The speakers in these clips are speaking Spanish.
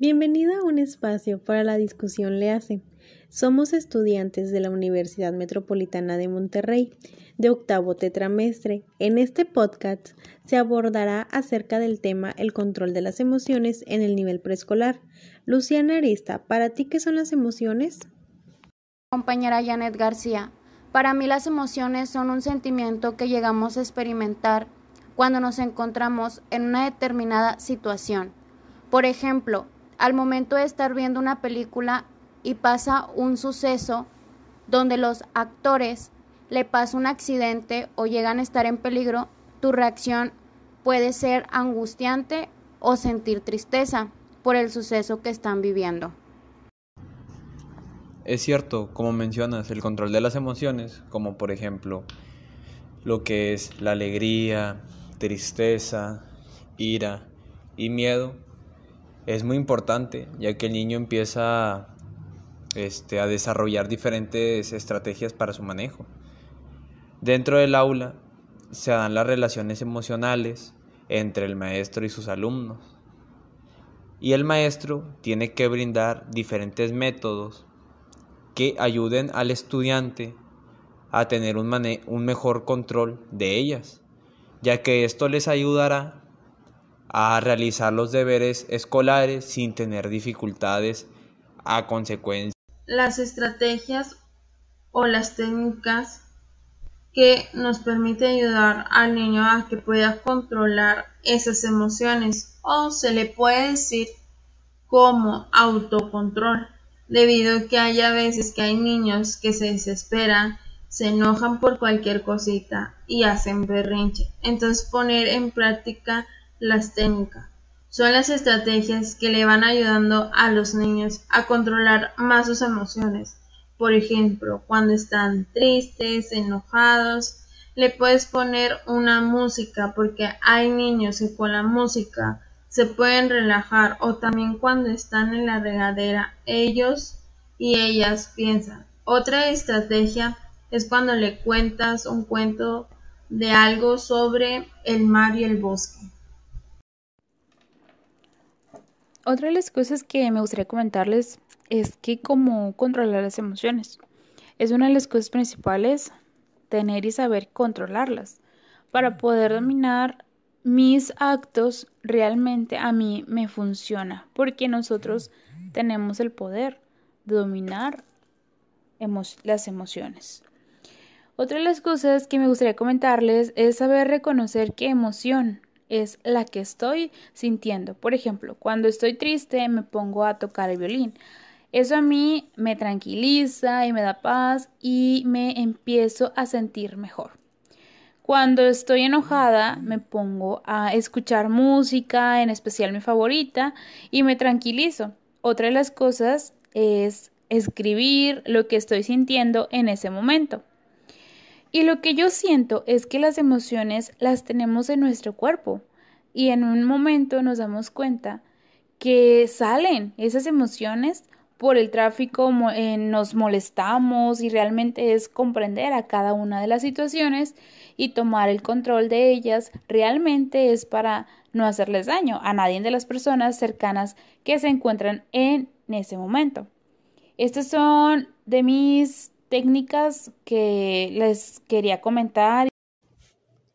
Bienvenida a un espacio para la discusión Le hace. Somos estudiantes de la Universidad Metropolitana de Monterrey, de octavo tetramestre. En este podcast se abordará acerca del tema el control de las emociones en el nivel preescolar. Luciana Arista, ¿para ti qué son las emociones? Compañera Janet García, para mí las emociones son un sentimiento que llegamos a experimentar cuando nos encontramos en una determinada situación. Por ejemplo, al momento de estar viendo una película y pasa un suceso donde los actores le pasa un accidente o llegan a estar en peligro, tu reacción puede ser angustiante o sentir tristeza por el suceso que están viviendo. Es cierto, como mencionas, el control de las emociones, como por ejemplo lo que es la alegría, tristeza, ira y miedo, es muy importante, ya que el niño empieza este, a desarrollar diferentes estrategias para su manejo. Dentro del aula se dan las relaciones emocionales entre el maestro y sus alumnos. Y el maestro tiene que brindar diferentes métodos que ayuden al estudiante a tener un, un mejor control de ellas, ya que esto les ayudará a realizar los deberes escolares sin tener dificultades a consecuencia. Las estrategias o las técnicas que nos permiten ayudar al niño a que pueda controlar esas emociones o se le puede decir como autocontrol debido a que haya veces que hay niños que se desesperan se enojan por cualquier cosita y hacen berrinche entonces poner en práctica las técnicas. Son las estrategias que le van ayudando a los niños a controlar más sus emociones. Por ejemplo, cuando están tristes, enojados, le puedes poner una música porque hay niños que con la música se pueden relajar o también cuando están en la regadera ellos y ellas piensan. Otra estrategia es cuando le cuentas un cuento de algo sobre el mar y el bosque. Otra de las cosas que me gustaría comentarles es que cómo controlar las emociones. Es una de las cosas principales tener y saber controlarlas. Para poder dominar mis actos, realmente a mí me funciona, porque nosotros tenemos el poder de dominar las emociones. Otra de las cosas que me gustaría comentarles es saber reconocer qué emoción es la que estoy sintiendo. Por ejemplo, cuando estoy triste me pongo a tocar el violín. Eso a mí me tranquiliza y me da paz y me empiezo a sentir mejor. Cuando estoy enojada me pongo a escuchar música, en especial mi favorita, y me tranquilizo. Otra de las cosas es escribir lo que estoy sintiendo en ese momento. Y lo que yo siento es que las emociones las tenemos en nuestro cuerpo y en un momento nos damos cuenta que salen esas emociones por el tráfico, eh, nos molestamos y realmente es comprender a cada una de las situaciones y tomar el control de ellas realmente es para no hacerles daño a nadie de las personas cercanas que se encuentran en ese momento. Estas son de mis técnicas que les quería comentar.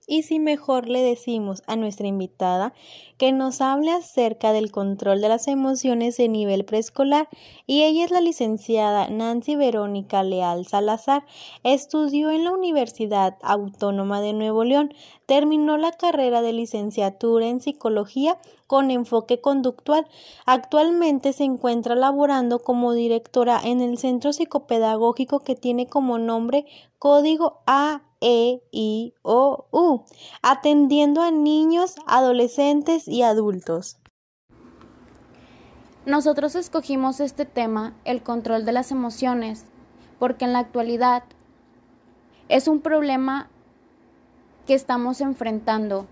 Y si mejor le decimos a nuestra invitada que nos hable acerca del control de las emociones de nivel preescolar y ella es la licenciada Nancy Verónica Leal Salazar, estudió en la Universidad Autónoma de Nuevo León, terminó la carrera de licenciatura en psicología con enfoque conductual. Actualmente se encuentra laborando como directora en el centro psicopedagógico que tiene como nombre Código A e, I, O, U, atendiendo a niños, adolescentes y adultos. Nosotros escogimos este tema, el control de las emociones, porque en la actualidad es un problema que estamos enfrentando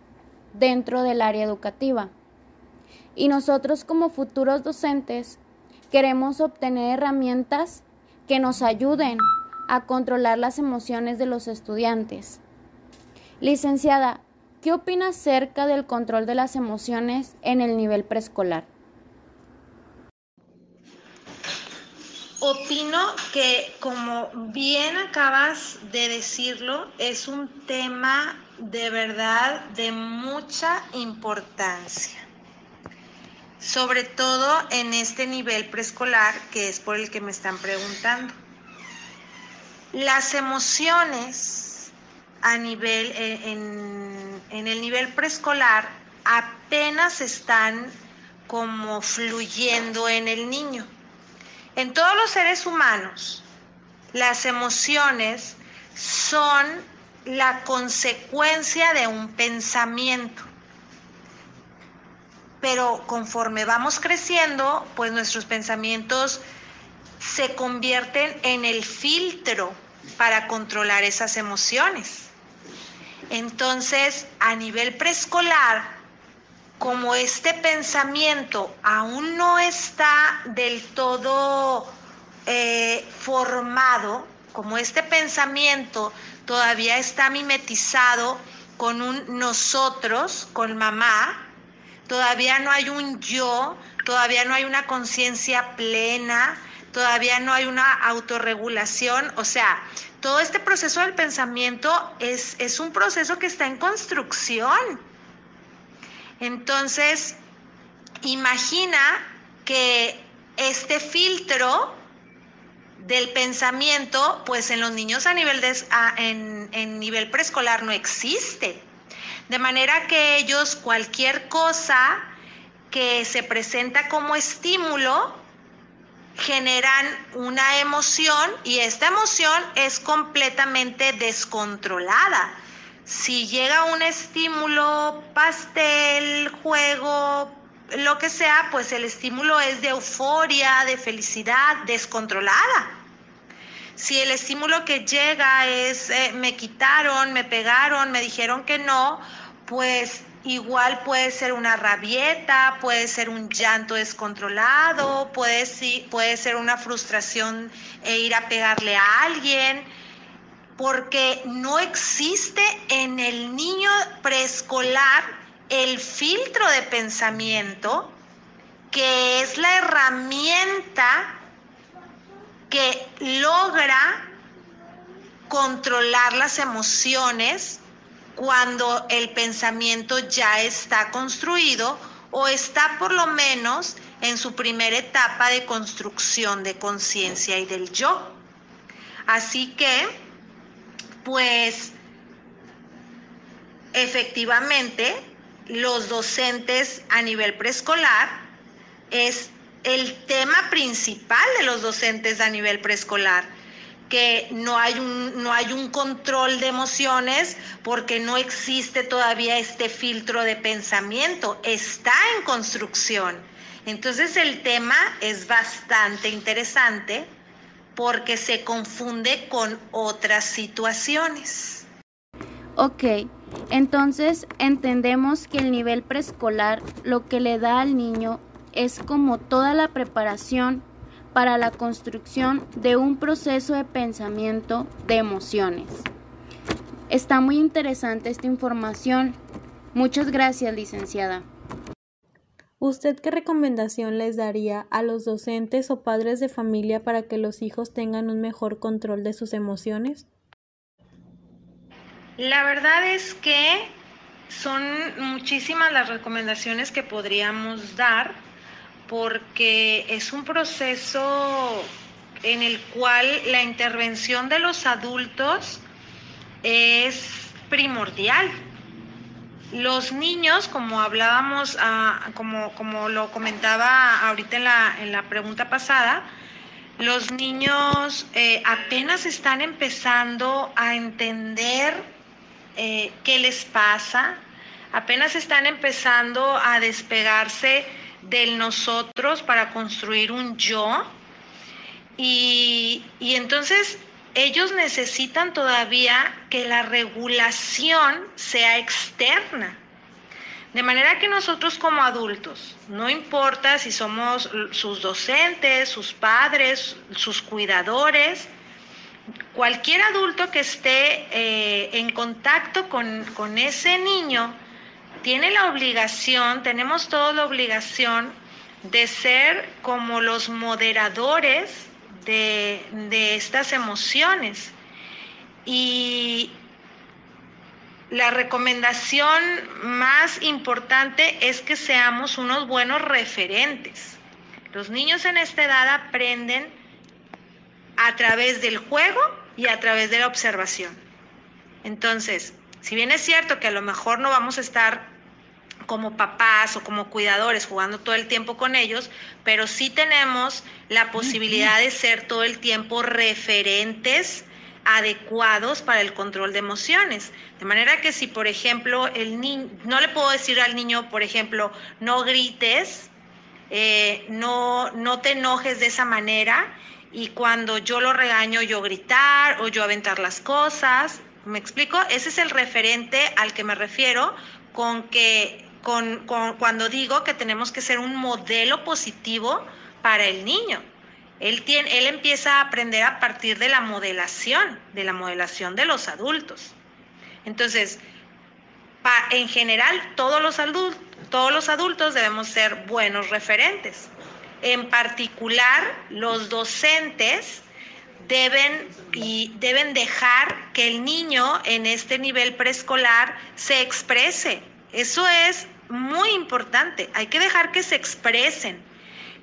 dentro del área educativa. Y nosotros como futuros docentes queremos obtener herramientas que nos ayuden a controlar las emociones de los estudiantes. Licenciada, ¿qué opinas acerca del control de las emociones en el nivel preescolar? Opino que, como bien acabas de decirlo, es un tema de verdad de mucha importancia, sobre todo en este nivel preescolar que es por el que me están preguntando. Las emociones a nivel, eh, en, en el nivel preescolar apenas están como fluyendo en el niño en todos los seres humanos, las emociones son la consecuencia de un pensamiento. Pero conforme vamos creciendo, pues nuestros pensamientos se convierten en el filtro para controlar esas emociones. Entonces, a nivel preescolar, como este pensamiento aún no está del todo eh, formado, como este pensamiento todavía está mimetizado con un nosotros, con mamá, todavía no hay un yo, todavía no hay una conciencia plena, todavía no hay una autorregulación, o sea, todo este proceso del pensamiento es, es un proceso que está en construcción. Entonces, imagina que este filtro del pensamiento, pues en los niños a nivel, de, en, en nivel preescolar no existe. De manera que ellos cualquier cosa que se presenta como estímulo, generan una emoción y esta emoción es completamente descontrolada. Si llega un estímulo, pastel, juego, lo que sea, pues el estímulo es de euforia, de felicidad, descontrolada. Si el estímulo que llega es eh, me quitaron, me pegaron, me dijeron que no, pues igual puede ser una rabieta, puede ser un llanto descontrolado, puede, puede ser una frustración e ir a pegarle a alguien porque no existe en el niño preescolar el filtro de pensamiento que es la herramienta que logra controlar las emociones cuando el pensamiento ya está construido o está por lo menos en su primera etapa de construcción de conciencia y del yo. Así que pues efectivamente los docentes a nivel preescolar es el tema principal de los docentes a nivel preescolar que no hay un no hay un control de emociones porque no existe todavía este filtro de pensamiento, está en construcción. Entonces el tema es bastante interesante porque se confunde con otras situaciones. Ok, entonces entendemos que el nivel preescolar lo que le da al niño es como toda la preparación para la construcción de un proceso de pensamiento de emociones. Está muy interesante esta información. Muchas gracias, licenciada. ¿Usted qué recomendación les daría a los docentes o padres de familia para que los hijos tengan un mejor control de sus emociones? La verdad es que son muchísimas las recomendaciones que podríamos dar porque es un proceso en el cual la intervención de los adultos es primordial. Los niños, como hablábamos, ah, como, como, lo comentaba ahorita en la, en la pregunta pasada, los niños eh, apenas están empezando a entender eh, qué les pasa, apenas están empezando a despegarse del nosotros para construir un yo. Y, y entonces ellos necesitan todavía que la regulación sea externa. De manera que nosotros como adultos, no importa si somos sus docentes, sus padres, sus cuidadores, cualquier adulto que esté eh, en contacto con, con ese niño tiene la obligación, tenemos toda la obligación de ser como los moderadores de, de estas emociones. Y la recomendación más importante es que seamos unos buenos referentes. Los niños en esta edad aprenden a través del juego y a través de la observación. Entonces, si bien es cierto que a lo mejor no vamos a estar como papás o como cuidadores jugando todo el tiempo con ellos, pero sí tenemos la posibilidad de ser todo el tiempo referentes adecuados para el control de emociones. De manera que si, por ejemplo, el niño, no le puedo decir al niño, por ejemplo, no grites, eh, no, no te enojes de esa manera, y cuando yo lo regaño, yo gritar o yo aventar las cosas. ¿Me explico? Ese es el referente al que me refiero con que con, cuando digo que tenemos que ser un modelo positivo para el niño. Él, tiene, él empieza a aprender a partir de la modelación, de la modelación de los adultos. Entonces, en general, todos los, adultos, todos los adultos debemos ser buenos referentes. En particular, los docentes deben, deben dejar que el niño en este nivel preescolar se exprese. Eso es muy importante. Hay que dejar que se expresen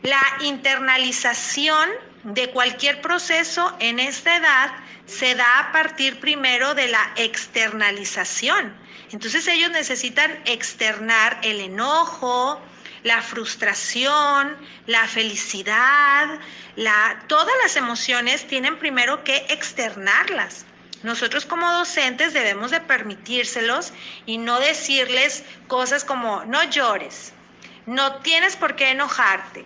la internalización de cualquier proceso en esta edad se da a partir primero de la externalización. Entonces ellos necesitan externar el enojo, la frustración, la felicidad, la, todas las emociones tienen primero que externarlas. Nosotros como docentes debemos de permitírselos y no decirles cosas como no llores, no tienes por qué enojarte,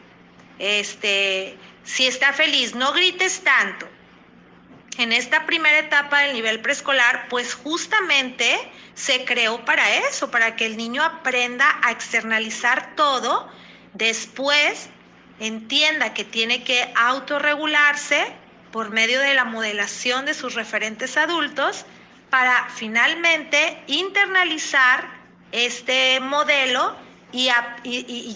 este, si está feliz, no grites tanto. En esta primera etapa del nivel preescolar, pues justamente se creó para eso, para que el niño aprenda a externalizar todo, después entienda que tiene que autorregularse por medio de la modelación de sus referentes adultos para finalmente internalizar este modelo y,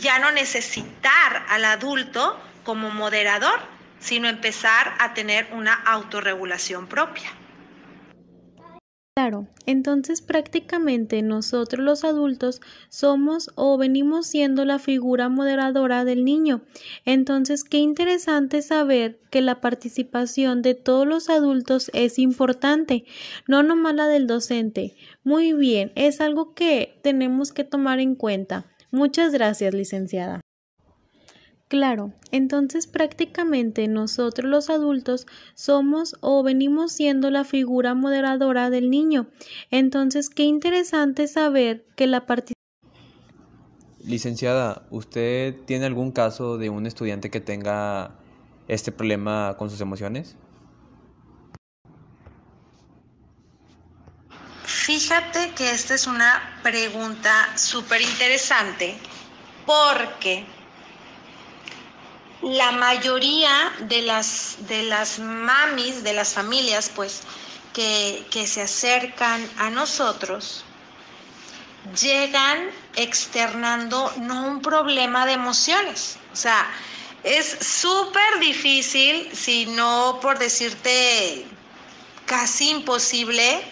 ya no necesitar al adulto como moderador, sino empezar a tener una autorregulación propia. Claro, entonces prácticamente nosotros los adultos somos o venimos siendo la figura moderadora del niño. Entonces, qué interesante saber que la participación de todos los adultos es importante, no nomás la del docente. Muy bien, es algo que tenemos que tomar en cuenta. Muchas gracias, licenciada. Claro, entonces prácticamente nosotros los adultos somos o venimos siendo la figura moderadora del niño. Entonces, qué interesante saber que la participación Licenciada, ¿usted tiene algún caso de un estudiante que tenga este problema con sus emociones? Fíjate que esta es una pregunta súper interesante porque la mayoría de las, de las mamis, de las familias, pues, que, que se acercan a nosotros, llegan externando no un problema de emociones. O sea, es súper difícil, si no por decirte casi imposible,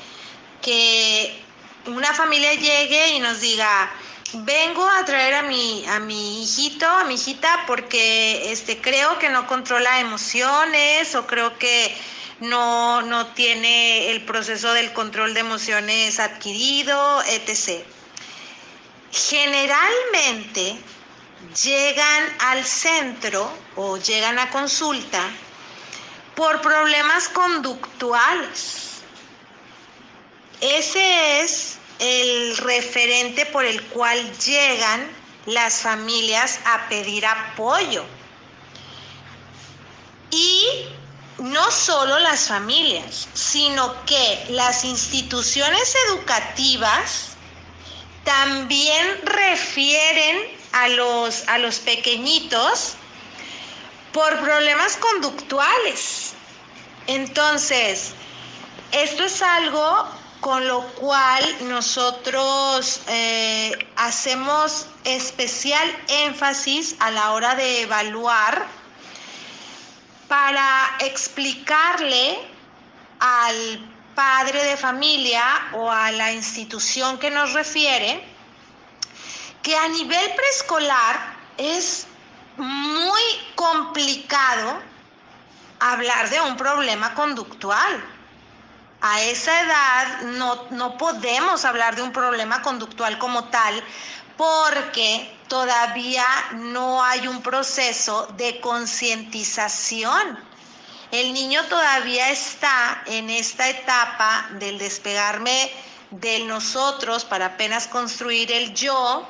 que una familia llegue y nos diga, vengo a traer a mi, a mi hijito, a mi hijita, porque este, creo que no controla emociones o creo que no, no tiene el proceso del control de emociones adquirido, etc. Generalmente llegan al centro o llegan a consulta por problemas conductuales ese es el referente por el cual llegan las familias a pedir apoyo. Y no solo las familias, sino que las instituciones educativas también refieren a los, a los pequeñitos por problemas conductuales. Entonces, Esto es algo con lo cual nosotros eh, hacemos especial énfasis a la hora de evaluar para explicarle al padre de familia o a la institución que nos refiere que a nivel preescolar es muy complicado hablar de un problema conductual. A esa edad no, no podemos hablar de un problema conductual como tal porque todavía no hay un proceso de concientización. El niño todavía está en esta etapa del despegarme del nosotros para apenas construir el yo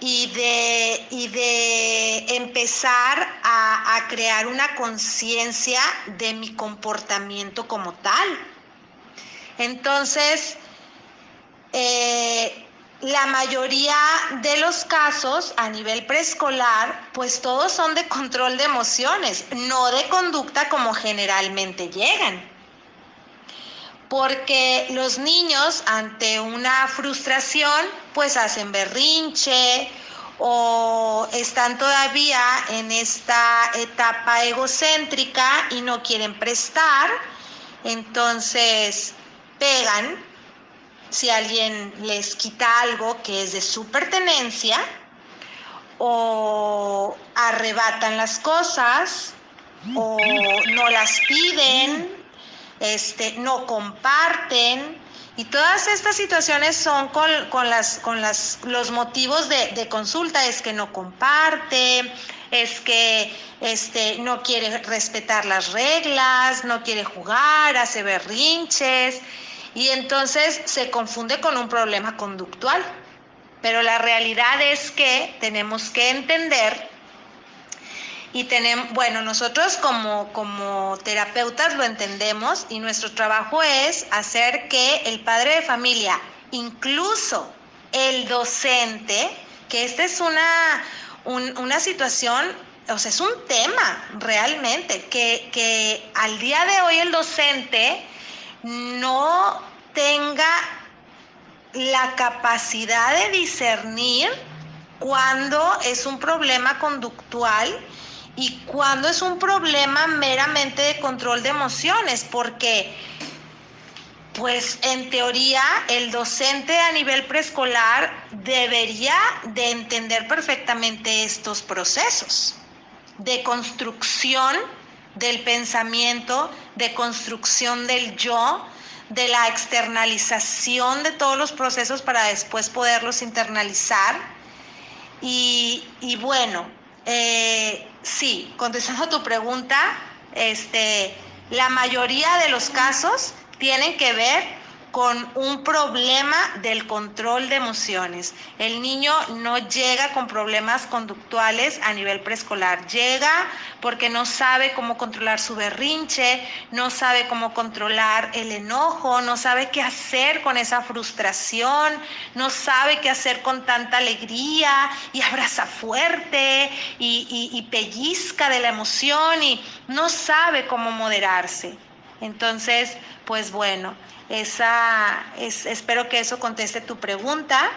y de, y de empezar a, a crear una conciencia de mi comportamiento como tal. Entonces, eh, la mayoría de los casos a nivel preescolar, pues todos son de control de emociones, no de conducta como generalmente llegan. Porque los niños ante una frustración, pues hacen berrinche o están todavía en esta etapa egocéntrica y no quieren prestar, entonces pegan si alguien les quita algo que es de su pertenencia o arrebatan las cosas o no las piden, este, no comparten. Y todas estas situaciones son con, las, con las, los motivos de, de, consulta, es que no comparte, es que este, no quiere respetar las reglas, no quiere jugar, hace berrinches y entonces se confunde con un problema conductual. Pero la realidad es que tenemos que entender y tenemos, bueno, nosotros como, como terapeutas lo entendemos y nuestro trabajo es hacer que el padre de familia, incluso el docente, que esta es una, una situación, o sea, es un tema realmente, que, que al día de hoy el docente no tenga la capacidad de discernir cuando es un problema conductual y cuando es un problema meramente de control de emociones, porque pues en teoría el docente a nivel preescolar debería de entender perfectamente estos procesos de construcción del pensamiento, de construcción del yo, de la externalización de todos los procesos para después poderlos internalizar. Y, bueno, eh, sí, contestando a tu pregunta, este, la mayoría de los casos tienen que ver con un problema del control de emociones. El niño no llega con problemas conductuales a nivel preescolar, llega porque no sabe cómo controlar su berrinche, no sabe cómo controlar el enojo, no sabe qué hacer con esa frustración, no sabe qué hacer con tanta alegría y abraza fuerte y, pellizca de la emoción y no sabe cómo moderarse. Entonces, pues bueno, esa, es, espero que eso conteste tu pregunta.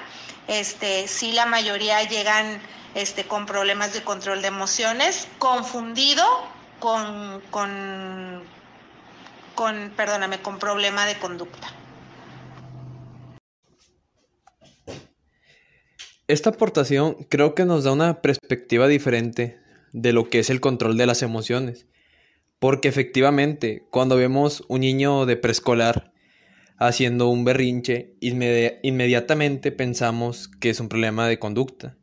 Este, sí, la mayoría llegan este, con problemas de control de emociones, confundido con, con, con, perdóname, con problema de conducta. Esta aportación creo que nos da una perspectiva diferente de lo que es el control de las emociones, porque efectivamente cuando vemos un niño de preescolar haciendo un berrinche, inmediatamente pensamos que es un problema de conducta.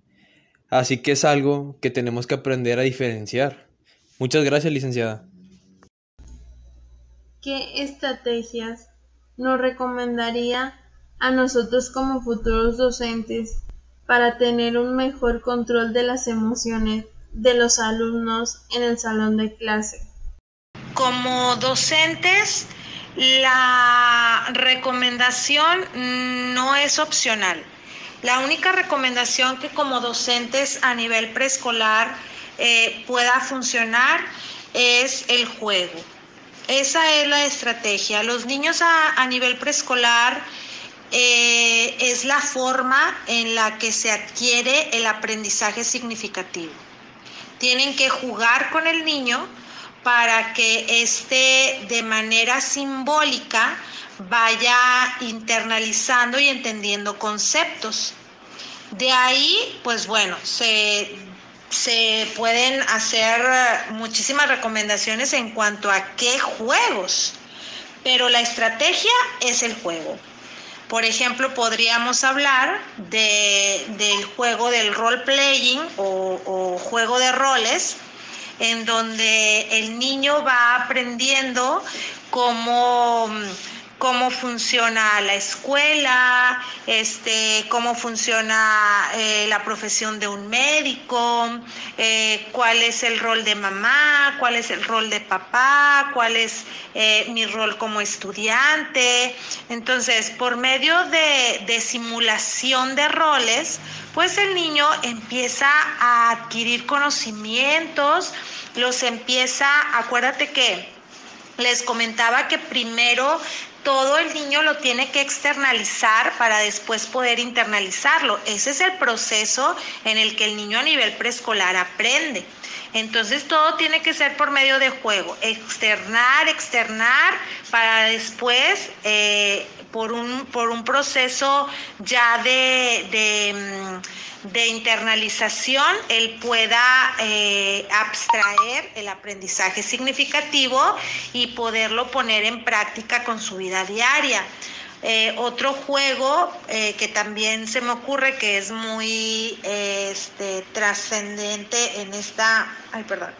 Así que es algo que tenemos que aprender a diferenciar. Muchas gracias, licenciada. ¿Qué estrategias nos recomendaría a nosotros como futuros docentes para tener un mejor control de las emociones de los alumnos en el salón de clase? Como docentes, la recomendación no es opcional. La única recomendación que como docentes a nivel preescolar eh, pueda funcionar es el juego. Esa es la estrategia. Los niños a, nivel preescolar eh, es la forma en la que se adquiere el aprendizaje significativo. Tienen que jugar con el niño para que esté de manera simbólica vaya internalizando y entendiendo conceptos. De ahí, pues bueno, se, se pueden hacer muchísimas recomendaciones en cuanto a qué juegos, pero la estrategia es el juego. Por ejemplo, podríamos hablar de, del juego del role playing o juego de roles, en donde el niño va aprendiendo cómo cómo funciona la escuela, este, cómo funciona eh, la profesión de un médico, eh, cuál es el rol de mamá, cuál es el rol de papá, cuál es eh, mi rol como estudiante. Entonces, por medio de, de simulación de roles, pues el niño empieza a adquirir conocimientos, los empieza, acuérdate que les comentaba que primero todo el niño lo tiene que externalizar para después poder internalizarlo. Ese es el proceso en el que el niño a nivel preescolar aprende. Entonces todo tiene que ser por medio de juego, externar, externar, para después, eh, por, un, por un proceso ya de, mm, internalización, él pueda eh, abstraer el aprendizaje significativo y poderlo poner en práctica con su vida diaria. Eh, otro juego eh, que también se me ocurre que es muy este, trascendente en esta, ay, perdón,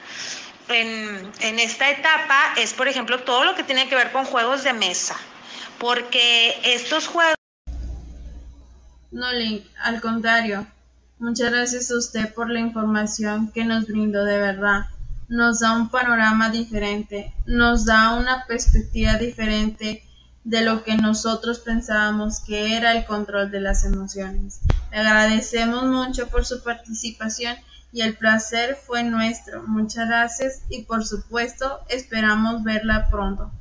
en, en esta etapa es, por ejemplo, todo lo que tiene que ver con juegos de mesa, porque estos juegos... No, Link, al contrario. Muchas gracias a usted por la información que nos brindó de verdad. Nos da un panorama diferente, nos da una perspectiva diferente de lo que nosotros pensábamos que era el control de las emociones. Le agradecemos mucho por su participación y el placer fue nuestro. Muchas gracias y por supuesto esperamos verla pronto.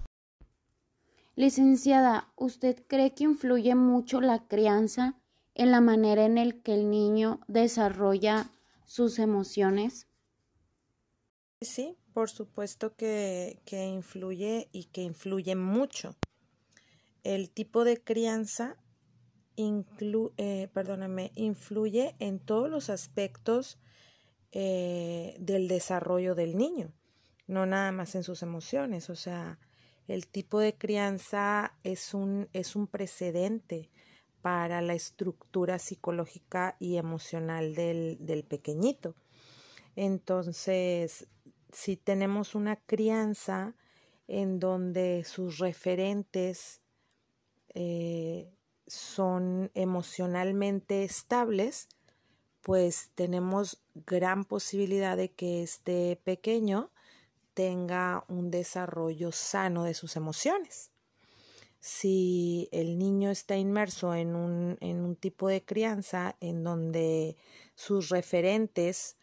Licenciada, ¿usted cree que influye mucho la crianza en la manera en la que el niño desarrolla sus emociones? Sí, por supuesto que, que influye y que influye mucho el tipo de crianza eh, perdóname, influye en todos los aspectos eh, del desarrollo del niño, no nada más en sus emociones. O sea, el tipo de crianza es un, es un precedente para la estructura psicológica y emocional del, del pequeñito. Entonces, si tenemos una crianza en donde sus referentes eh, son emocionalmente estables, pues tenemos gran posibilidad de que este pequeño tenga un desarrollo sano de sus emociones. Si el niño está inmerso en un, en un tipo de crianza en donde sus referentes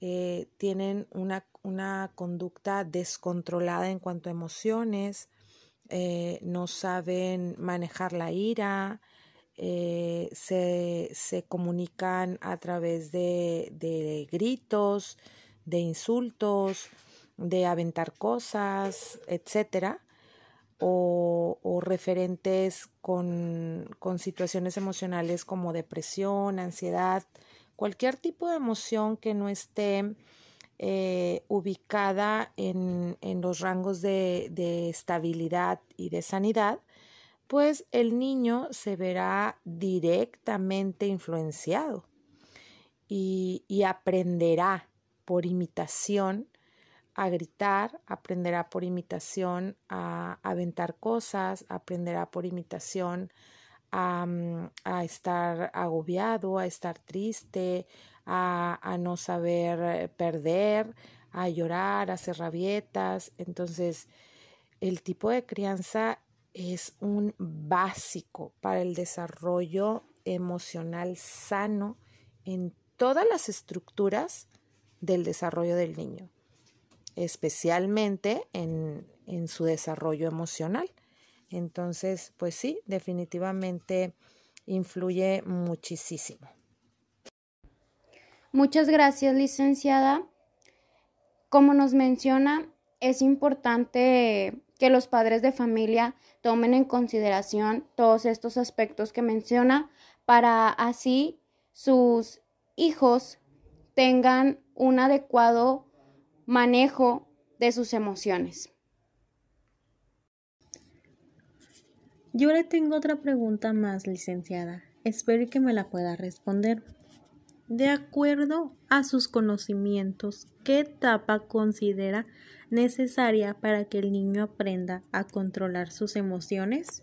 eh, tienen una, una conducta descontrolada en cuanto a emociones, eh, no saben manejar la ira, eh, se, comunican a través de, gritos, de insultos, de aventar cosas, etcétera, o, referentes con, con situaciones emocionales como depresión, ansiedad, cualquier tipo de emoción que no esté eh, ubicada en, los rangos de, estabilidad y de sanidad, pues el niño se verá directamente influenciado y, aprenderá por imitación a gritar, aprenderá por imitación a, aventar cosas, aprenderá por imitación a, mm, a, estar agobiado, a estar triste, a, no saber perder, a llorar, a hacer rabietas. Entonces, el tipo de crianza es un básico para el desarrollo emocional sano en todas las estructuras del desarrollo del niño, especialmente en, en su desarrollo emocional. Entonces, pues sí, definitivamente influye muchísimo. Muchas gracias, licenciada. Como nos menciona, es importante que los padres de familia tomen en consideración todos estos aspectos que menciona para así sus hijos tengan un adecuado manejo de sus emociones. Yo le tengo otra pregunta más, licenciada. Espero que me la pueda responder. De acuerdo a sus conocimientos, ¿qué etapa considera necesaria para que el niño aprenda a controlar sus emociones?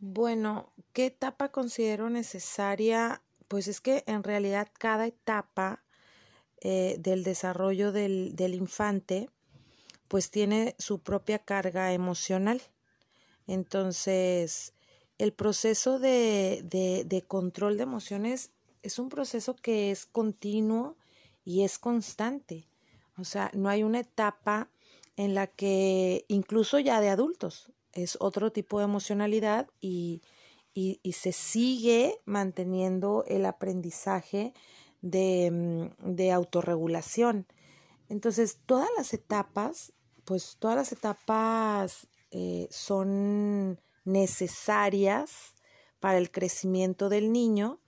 Bueno, ¿qué etapa considero necesaria? Pues es que en realidad cada etapa eh, del desarrollo del, del infante pues tiene su propia carga emocional. Entonces, el proceso de, de, de, control de emociones es un proceso que es continuo y es constante. O sea, no hay una etapa en la que, incluso ya de adultos, es otro tipo de emocionalidad y, y, y se sigue manteniendo el aprendizaje de, mm, de, autorregulación. Entonces, todas las etapas, pues todas las etapas eh, son necesarias para el crecimiento del niño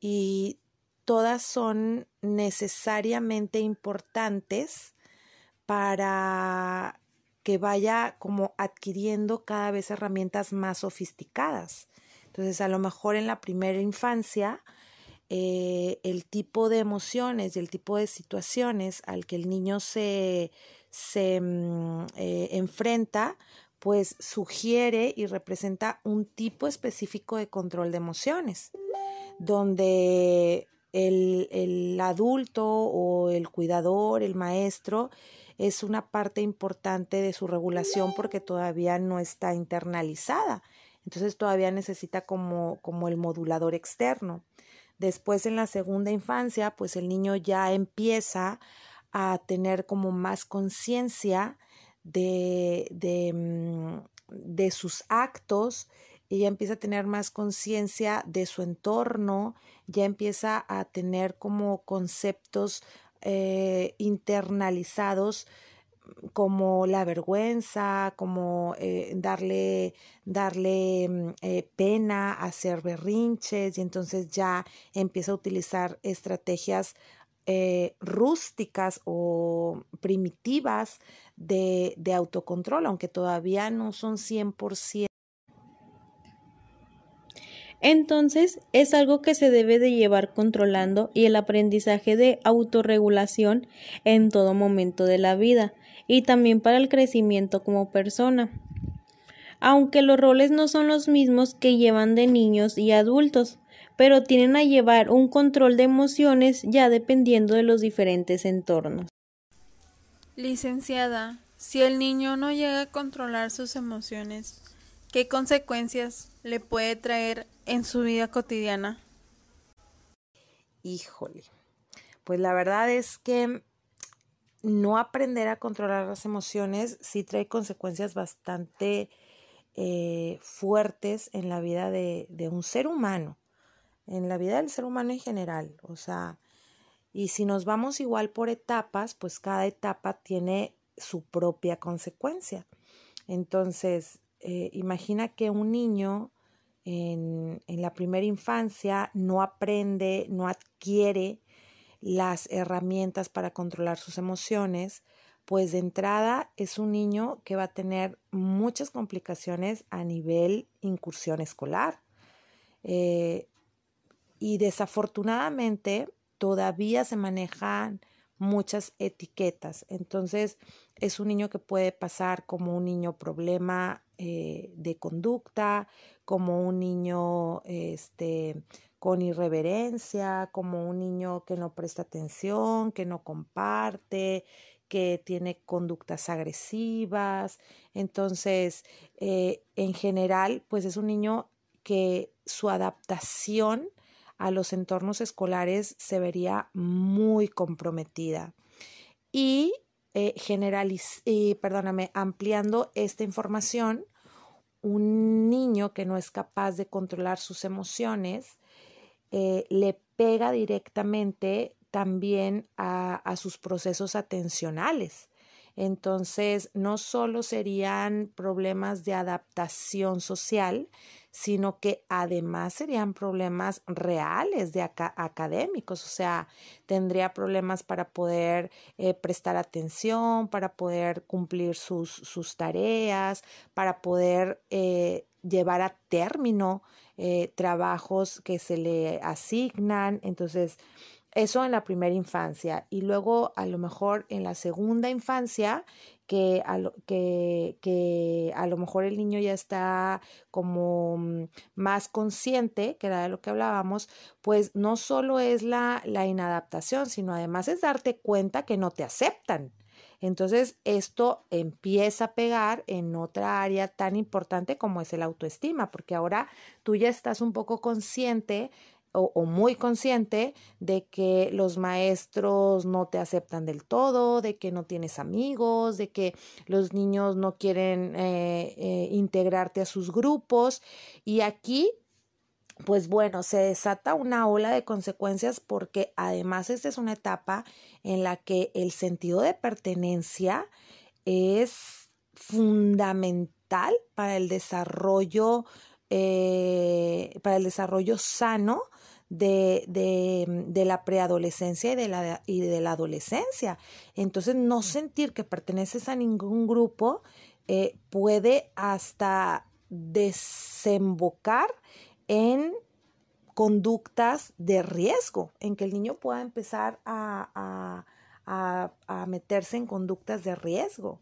y todas son necesariamente importantes para que vaya como adquiriendo cada vez herramientas más sofisticadas. Entonces, a lo mejor en la primera infancia, eh, el tipo de emociones y el tipo de situaciones al que el niño se, se mm, eh, enfrenta, pues sugiere y representa un tipo específico de control de emociones, donde el, el adulto o el cuidador, el maestro, es una parte importante de su regulación porque todavía no está internalizada. Entonces todavía necesita como, como el modulador externo. Después en la segunda infancia, pues el niño ya empieza a tener como más conciencia de, de, mm, de sus actos ella empieza a tener más conciencia de su entorno, ya empieza a tener como conceptos eh, internalizados como la vergüenza, como eh, darle, darle mm, eh, pena, hacer berrinches, y entonces ya empieza a utilizar estrategias eh, rústicas o primitivas de, de autocontrol, aunque todavía no son 100% entonces es algo que se debe de llevar controlando y el aprendizaje de autorregulación en todo momento de la vida y también para el crecimiento como persona. Aunque los roles no son los mismos que llevan de niños y adultos, pero tienen a llevar un control de emociones ya dependiendo de los diferentes entornos. Licenciada, si el niño no llega a controlar sus emociones, ¿qué consecuencias le puede traer en su vida cotidiana? Híjole, pues la verdad es que no aprender a controlar las emociones sí trae consecuencias bastante eh, fuertes en la vida de, de, un ser humano, en la vida del ser humano en general. O sea, y si nos vamos igual por etapas, pues cada etapa tiene su propia consecuencia. Entonces, eh, imagina que un niño en, la primera infancia no aprende, no adquiere las herramientas para controlar sus emociones, pues de entrada es un niño que va a tener muchas complicaciones a nivel incursión escolar. Eh, y desafortunadamente todavía se manejan muchas etiquetas. Entonces es un niño que puede pasar como un niño problema eh, de conducta, como un niño este, con irreverencia, como un niño que no presta atención, que no comparte, que tiene conductas agresivas. Entonces, eh, en general, pues es un niño que su adaptación a los entornos escolares se vería muy comprometida. Y eh, y, perdóname, ampliando esta información, un niño que no es capaz de controlar sus emociones eh, le pega directamente también a, sus procesos atencionales. Entonces, no solo serían problemas de adaptación social, sino que además serían problemas reales de académicos, o sea, tendría problemas para poder eh, prestar atención, para poder cumplir sus, sus tareas, para poder eh, llevar a término eh, trabajos que se le asignan. Entonces, eso en la primera infancia y luego a lo mejor en la segunda infancia que a lo, que, a lo mejor el niño ya está como mm, más consciente, que era de lo que hablábamos, pues no solo es la, la inadaptación, sino además es darte cuenta que no te aceptan. Entonces, esto empieza a pegar en otra área tan importante como es el autoestima, porque ahora tú ya estás un poco consciente o, muy consciente de que los maestros no te aceptan del todo, de que no tienes amigos, de que los niños no quieren eh, eh, integrarte a sus grupos. Y aquí, pues bueno, se desata una ola de consecuencias porque además esta es una etapa en la que el sentido de pertenencia es fundamental para el desarrollo, eh, para el desarrollo sano de, de, de la preadolescencia y de la, y de la adolescencia. Entonces, no sentir que perteneces a ningún grupo eh, puede hasta desembocar en conductas de riesgo, en que el niño pueda empezar a, a, a meterse en conductas de riesgo.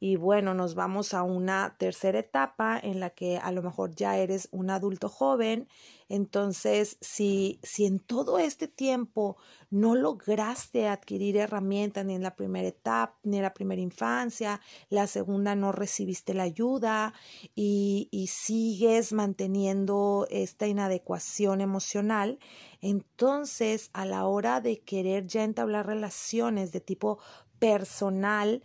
Y bueno, nos vamos a una tercera etapa en la que a lo mejor ya eres un adulto joven. Entonces, si, si en todo este tiempo no lograste adquirir herramientas ni en la primera etapa, ni en la primera infancia, la segunda no recibiste la ayuda y, y sigues manteniendo esta inadecuación emocional, entonces a la hora de querer ya entablar relaciones de tipo personal,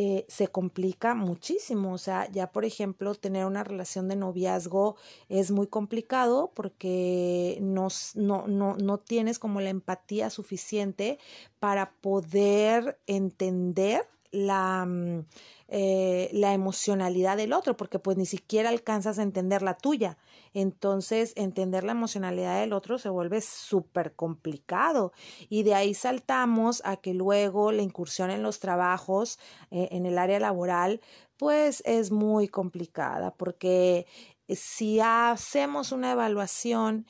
eh, se complica muchísimo. O sea, ya por ejemplo, tener una relación de noviazgo es muy complicado porque no, no, no, no tienes como la empatía suficiente para poder entender la, mm, eh, la emocionalidad del otro, porque pues ni siquiera alcanzas a entender la tuya. Entonces, entender la emocionalidad del otro se vuelve súper complicado. Y de ahí saltamos a que luego la incursión en los trabajos, eh, en el área laboral, pues es muy complicada, porque si hacemos una evaluación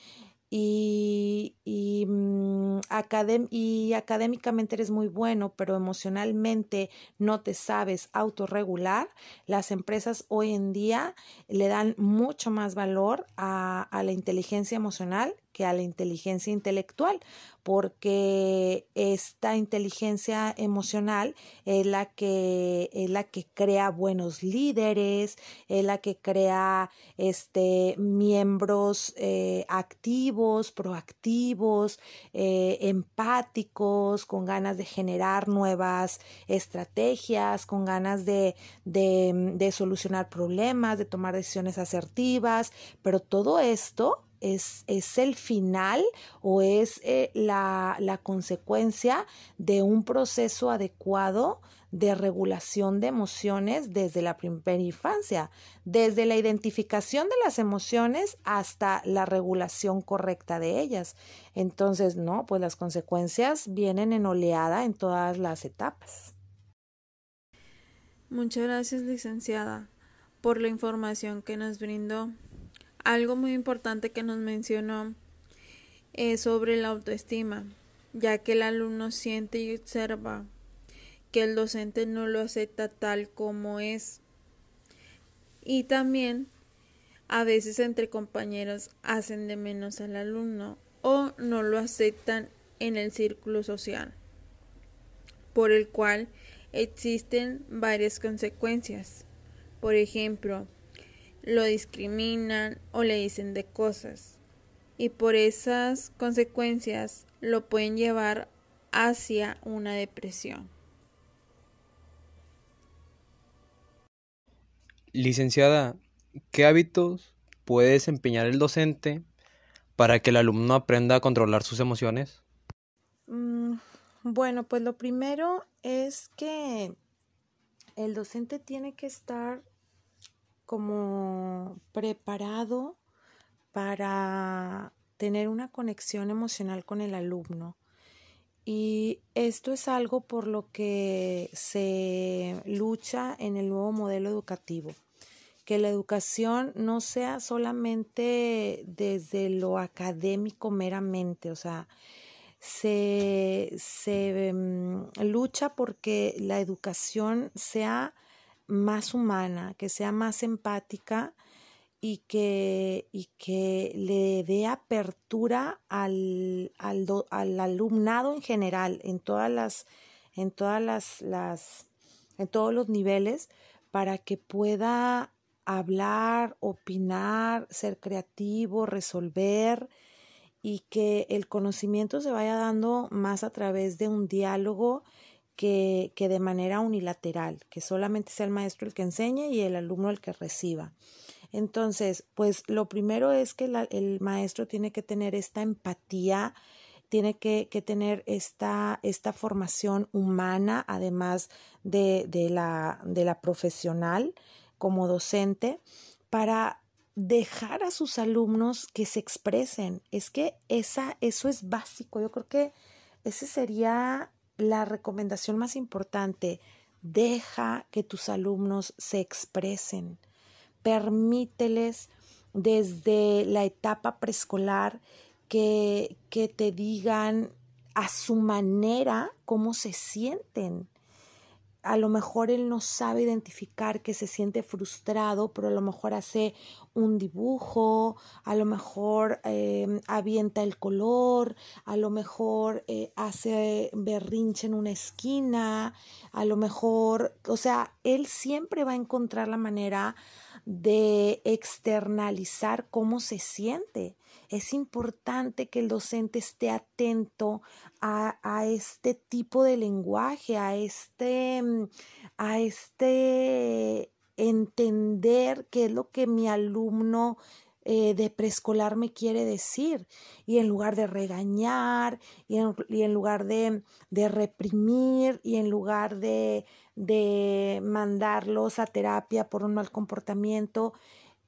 y, y, mm, y, académicamente eres muy bueno, pero emocionalmente no te sabes autorregular, las empresas hoy en día le dan mucho más valor a, a la inteligencia emocional a la inteligencia intelectual, porque esta inteligencia emocional es la que es la que crea buenos líderes, es la que crea este miembros eh, activos, proactivos, eh, empáticos, con ganas de generar nuevas estrategias, con ganas de, de, de solucionar problemas, de tomar decisiones asertivas, pero todo esto es, es el final o es eh, la, la consecuencia de un proceso adecuado de regulación de emociones desde la primera infancia, desde la identificación de las emociones hasta la regulación correcta de ellas. Entonces, no, pues las consecuencias vienen en oleada en todas las etapas. Muchas gracias, licenciada, por la información que nos brindó. Algo muy importante que nos mencionó es sobre la autoestima, ya que el alumno siente y observa que el docente no lo acepta tal como es. Y también a veces entre compañeros hacen de menos al alumno o no lo aceptan en el círculo social, por el cual existen varias consecuencias. Por ejemplo, lo discriminan o le dicen de cosas. Y por esas consecuencias lo pueden llevar hacia una depresión. Licenciada, ¿qué hábitos puede desempeñar el docente para que el alumno aprenda a controlar sus emociones? Mm, bueno, pues lo primero es que el docente tiene que estar como preparado para tener una conexión emocional con el alumno. Y esto es algo por lo que se lucha en el nuevo modelo educativo, que la educación no sea solamente desde lo académico meramente, o sea, se, se mm, lucha porque la educación sea más humana, que sea más empática y que, y que le dé apertura al, al, al, alumnado en general, en todas las, en todas las, las, en todos los niveles, para que pueda hablar, opinar, ser creativo, resolver y que el conocimiento se vaya dando más a través de un diálogo que, de manera unilateral, que solamente sea el maestro el que enseñe y el alumno el que reciba. Entonces, pues lo primero es que el maestro tiene que tener esta empatía, tiene que, que tener esta, esta, formación humana, además de, de, la, de la profesional como docente, para dejar a sus alumnos que se expresen. Es que esa, eso es básico. Yo creo que esa sería la recomendación más importante. Deja que tus alumnos se expresen permíteles desde la etapa preescolar que, que te digan a su manera cómo se sienten a lo mejor él no sabe identificar que se siente frustrado, pero a lo mejor hace un dibujo, a lo mejor em, avienta el color, a lo mejor eh, hace berrinche en una esquina, a lo mejor, o sea, él siempre va a encontrar la manera de externalizar cómo se siente. Es importante que el docente esté atento a, este tipo de lenguaje, a este, mm, a este entender qué es lo que mi alumno eh, de preescolar me quiere decir. Y en lugar de regañar, y en, lugar de, reprimir, y en lugar de mandarlos a terapia por un mal comportamiento,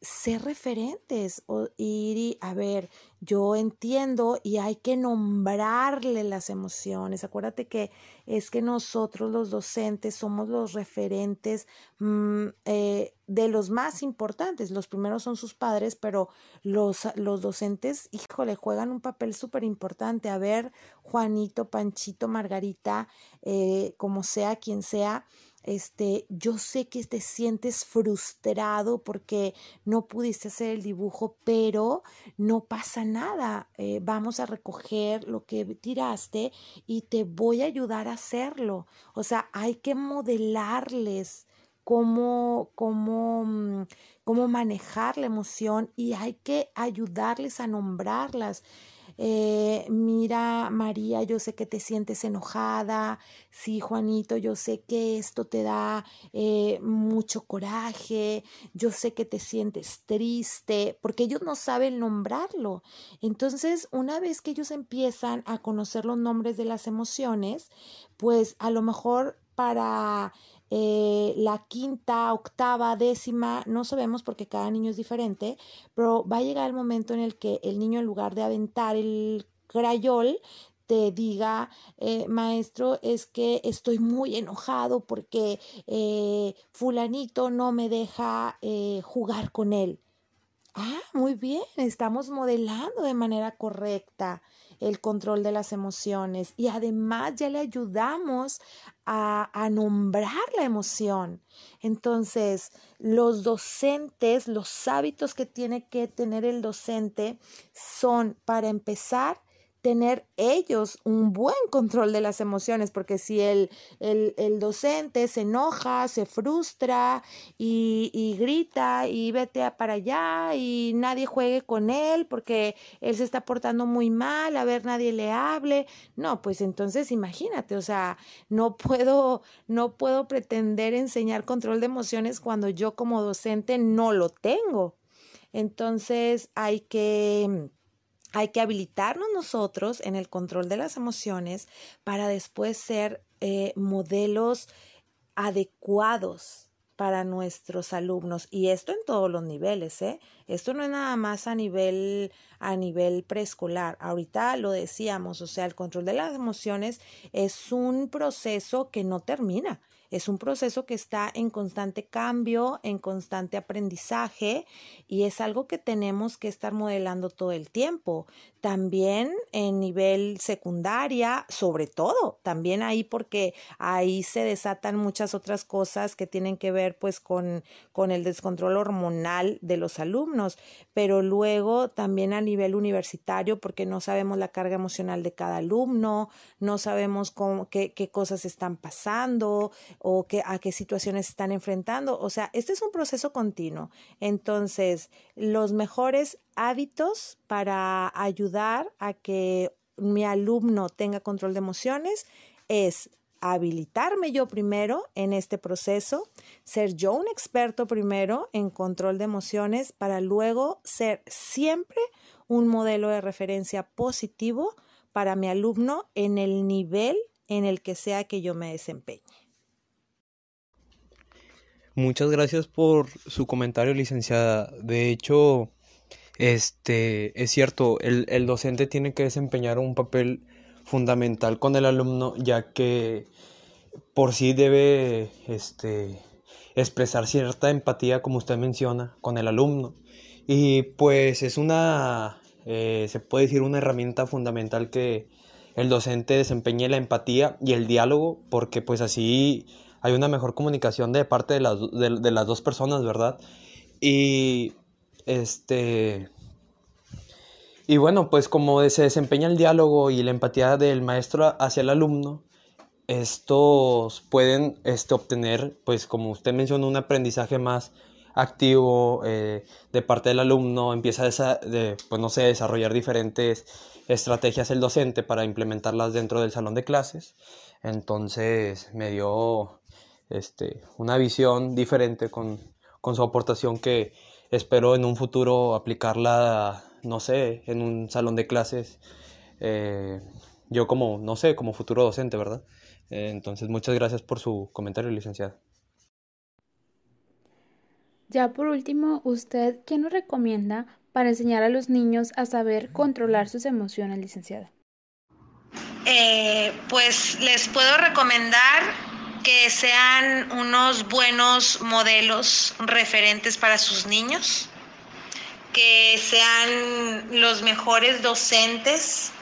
ser referentes o ir a ver, yo entiendo y hay que nombrarle las emociones. Acuérdate que es que nosotros los docentes somos los referentes mm, eh, de los más importantes. Los primeros son sus padres, pero los, los docentes, híjole, juegan un papel súper importante. A ver, Juanito, Panchito, Margarita, eh, como sea, quien sea este, yo sé que te sientes frustrado porque no pudiste hacer el dibujo, pero no pasa nada. Eh, vamos a recoger lo que tiraste y te voy a ayudar a hacerlo. O sea, hay que modelarles cómo, cómo, mm, cómo manejar la emoción y hay que ayudarles a nombrarlas. Eh, mira María, yo sé que te sientes enojada, sí Juanito, yo sé que esto te da eh, mucho coraje, yo sé que te sientes triste, porque ellos no saben nombrarlo. Entonces, una vez que ellos empiezan a conocer los nombres de las emociones, pues a lo mejor para eh, la quinta, octava, décima, no sabemos porque cada niño es diferente, pero va a llegar el momento en el que el niño en lugar de aventar el crayol, te diga, eh, maestro, es que estoy muy enojado porque eh, fulanito no me deja jugar con él. Ah, muy bien, estamos modelando de manera correcta el control de las emociones y además ya le ayudamos a, a, nombrar la emoción. Entonces, los docentes, los hábitos que tiene que tener el docente son, para empezar, tener ellos un buen control de las emociones, porque si el, el, docente se enoja, se frustra y, y, grita y vete para allá y nadie juegue con él porque él se está portando muy mal, a ver, nadie le hable, no, pues entonces imagínate, o sea, no puedo, no puedo pretender enseñar control de emociones cuando yo como docente no lo tengo. Entonces hay que hay que habilitarnos nosotros en el control de las emociones para después ser eh, modelos adecuados para nuestros alumnos y esto en todos los niveles, ¿eh? Esto no es nada más a nivel a nivel preescolar. Ahorita lo decíamos, o sea, el control de las emociones es un proceso que no termina. Es un proceso que está en constante cambio, en constante aprendizaje y es algo que tenemos que estar modelando todo el tiempo. También en nivel secundaria, sobre todo, también ahí porque ahí se desatan muchas otras cosas que tienen que ver pues con, con el descontrol hormonal de los alumnos, pero luego también a nivel universitario porque no sabemos la carga emocional de cada alumno, no sabemos cómo, qué, qué cosas están pasando, o a qué situaciones están enfrentando. O sea, este es un proceso continuo. Entonces, los mejores hábitos para ayudar a que mi alumno tenga control de emociones es habilitarme yo primero en este proceso, ser yo un experto primero en control de emociones para luego ser siempre un modelo de referencia positivo para mi alumno en el nivel en el que sea que yo me desempeñe. Muchas gracias por su comentario, licenciada. De hecho, este es cierto, el, el docente tiene que desempeñar un papel fundamental con el alumno, ya que por sí debe este, expresar cierta empatía, como usted menciona, con el alumno. Y pues es una, eh, se puede decir, una herramienta fundamental que el docente desempeñe la empatía y el diálogo, porque pues así hay una mejor comunicación de parte de las, de, las dos personas, ¿verdad? Y este... Y bueno, pues como se desempeña el diálogo y la empatía del maestro hacia el alumno, estos pueden este, obtener, pues como usted mencionó, un aprendizaje más activo eh, de parte del alumno, empieza a de, pues no sé, desarrollar diferentes estrategias el docente para implementarlas dentro del salón de clases. Entonces me dio este, una visión diferente con, su aportación que espero en un futuro aplicarla, no sé, en un salón de clases. Eh, yo como, no sé, como futuro docente, ¿verdad? Eh, entonces, muchas gracias por su comentario, licenciada. Ya por último, ¿usted qué nos recomienda para enseñar a los niños a saber controlar sus emociones, licenciada? Eh, pues les puedo recomendar que sean unos buenos modelos referentes para sus niños, que sean los mejores docentes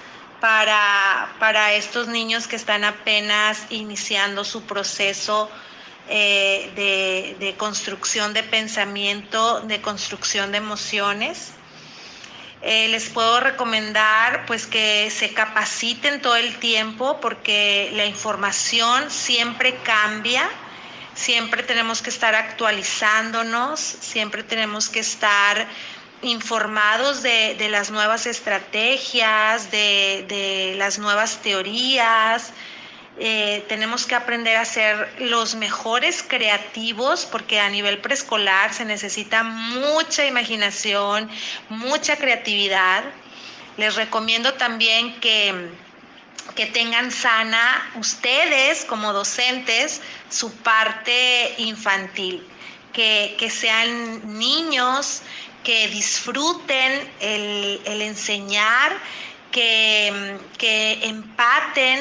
para, para estos niños que están apenas iniciando su proceso eh, de, de construcción de pensamiento, de construcción de emociones eh, les puedo recomendar pues que se capaciten todo el tiempo porque la información siempre cambia, siempre tenemos que estar actualizándonos, siempre tenemos que estar informados de, las nuevas estrategias, de, de las nuevas teorías, eh, tenemos que aprender a ser los mejores creativos porque a nivel preescolar se necesita mucha imaginación, mucha creatividad. Les recomiendo también que, que tengan sana ustedes como docentes su parte infantil, que, sean niños que disfruten el, enseñar, que, que empaten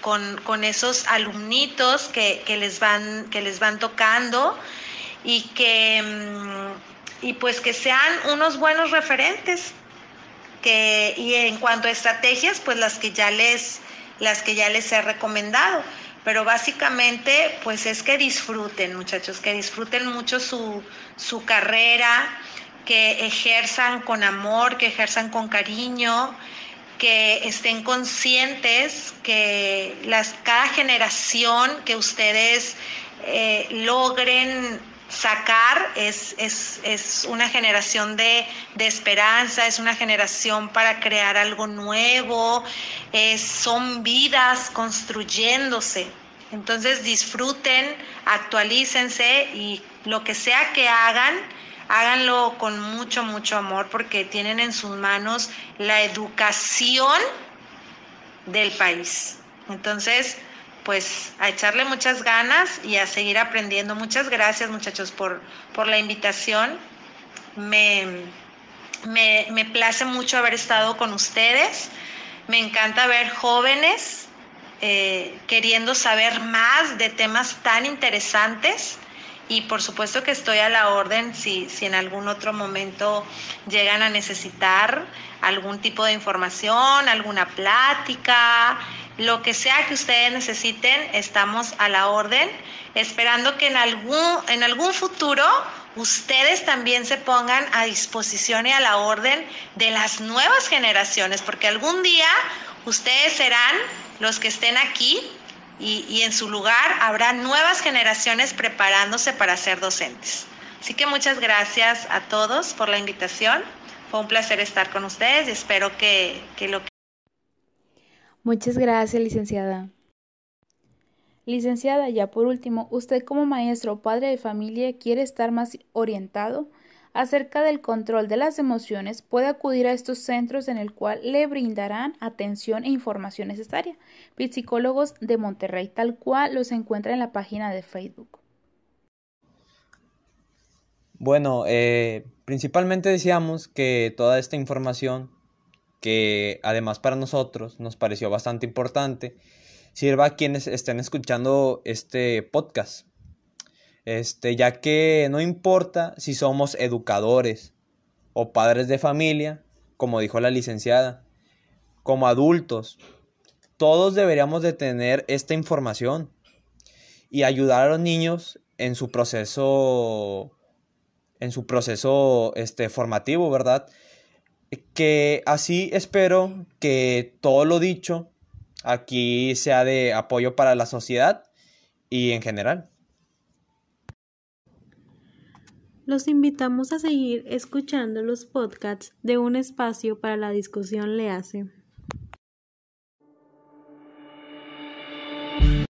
con, esos alumnitos que, les van, que les van tocando y que mm, y pues que sean unos buenos referentes que, y en cuanto a estrategias pues las que ya les las que ya les he recomendado. Pero básicamente pues es que disfruten muchachos que disfruten mucho su, su carrera que ejerzan con amor que ejerzan con cariño que estén conscientes que las, cada generación que ustedes eh, logren sacar es, es, una generación de, esperanza, es una generación para crear algo nuevo, son vidas construyéndose. Entonces disfruten, actualícense y lo que sea que hagan, háganlo con mucho, mucho amor porque tienen en sus manos la educación del país. Entonces, pues a echarle muchas ganas y a seguir aprendiendo. Muchas gracias muchachos por, por la invitación. Me, me, place mucho haber estado con ustedes. Me encanta ver jóvenes eh, queriendo saber más de temas tan interesantes y por supuesto que estoy a la orden si, si en algún otro momento llegan a necesitar algún tipo de información, alguna plática, lo que sea que ustedes necesiten, estamos a la orden, esperando que en algún, en algún futuro ustedes también se pongan a disposición y a la orden de las nuevas generaciones, porque algún día ustedes serán los que estén aquí y, en su lugar habrá nuevas generaciones preparándose para ser docentes. Así que muchas gracias a todos por la invitación. Fue un placer estar con ustedes y espero que, que lo que... Muchas gracias, licenciada. Licenciada, ya por último, usted como maestro o padre de familia quiere estar más orientado acerca del control de las emociones, puede acudir a estos centros en el cual le brindarán atención e información necesaria. Psicólogos de Monterrey, tal cual los encuentra en la página de Facebook. Bueno, eh, principalmente decíamos que toda esta información, que además para nosotros nos pareció bastante importante, sirva a quienes estén escuchando este podcast este, ya que no importa si somos educadores o padres de familia, como dijo la licenciada, como adultos, todos deberíamos de tener esta información y ayudar a los niños en su proceso en su proceso este formativo, ¿verdad? Que así espero que todo lo dicho aquí sea de apoyo para la sociedad y en general. Los invitamos a seguir escuchando los podcasts de Un Espacio para la Discusión Le hace.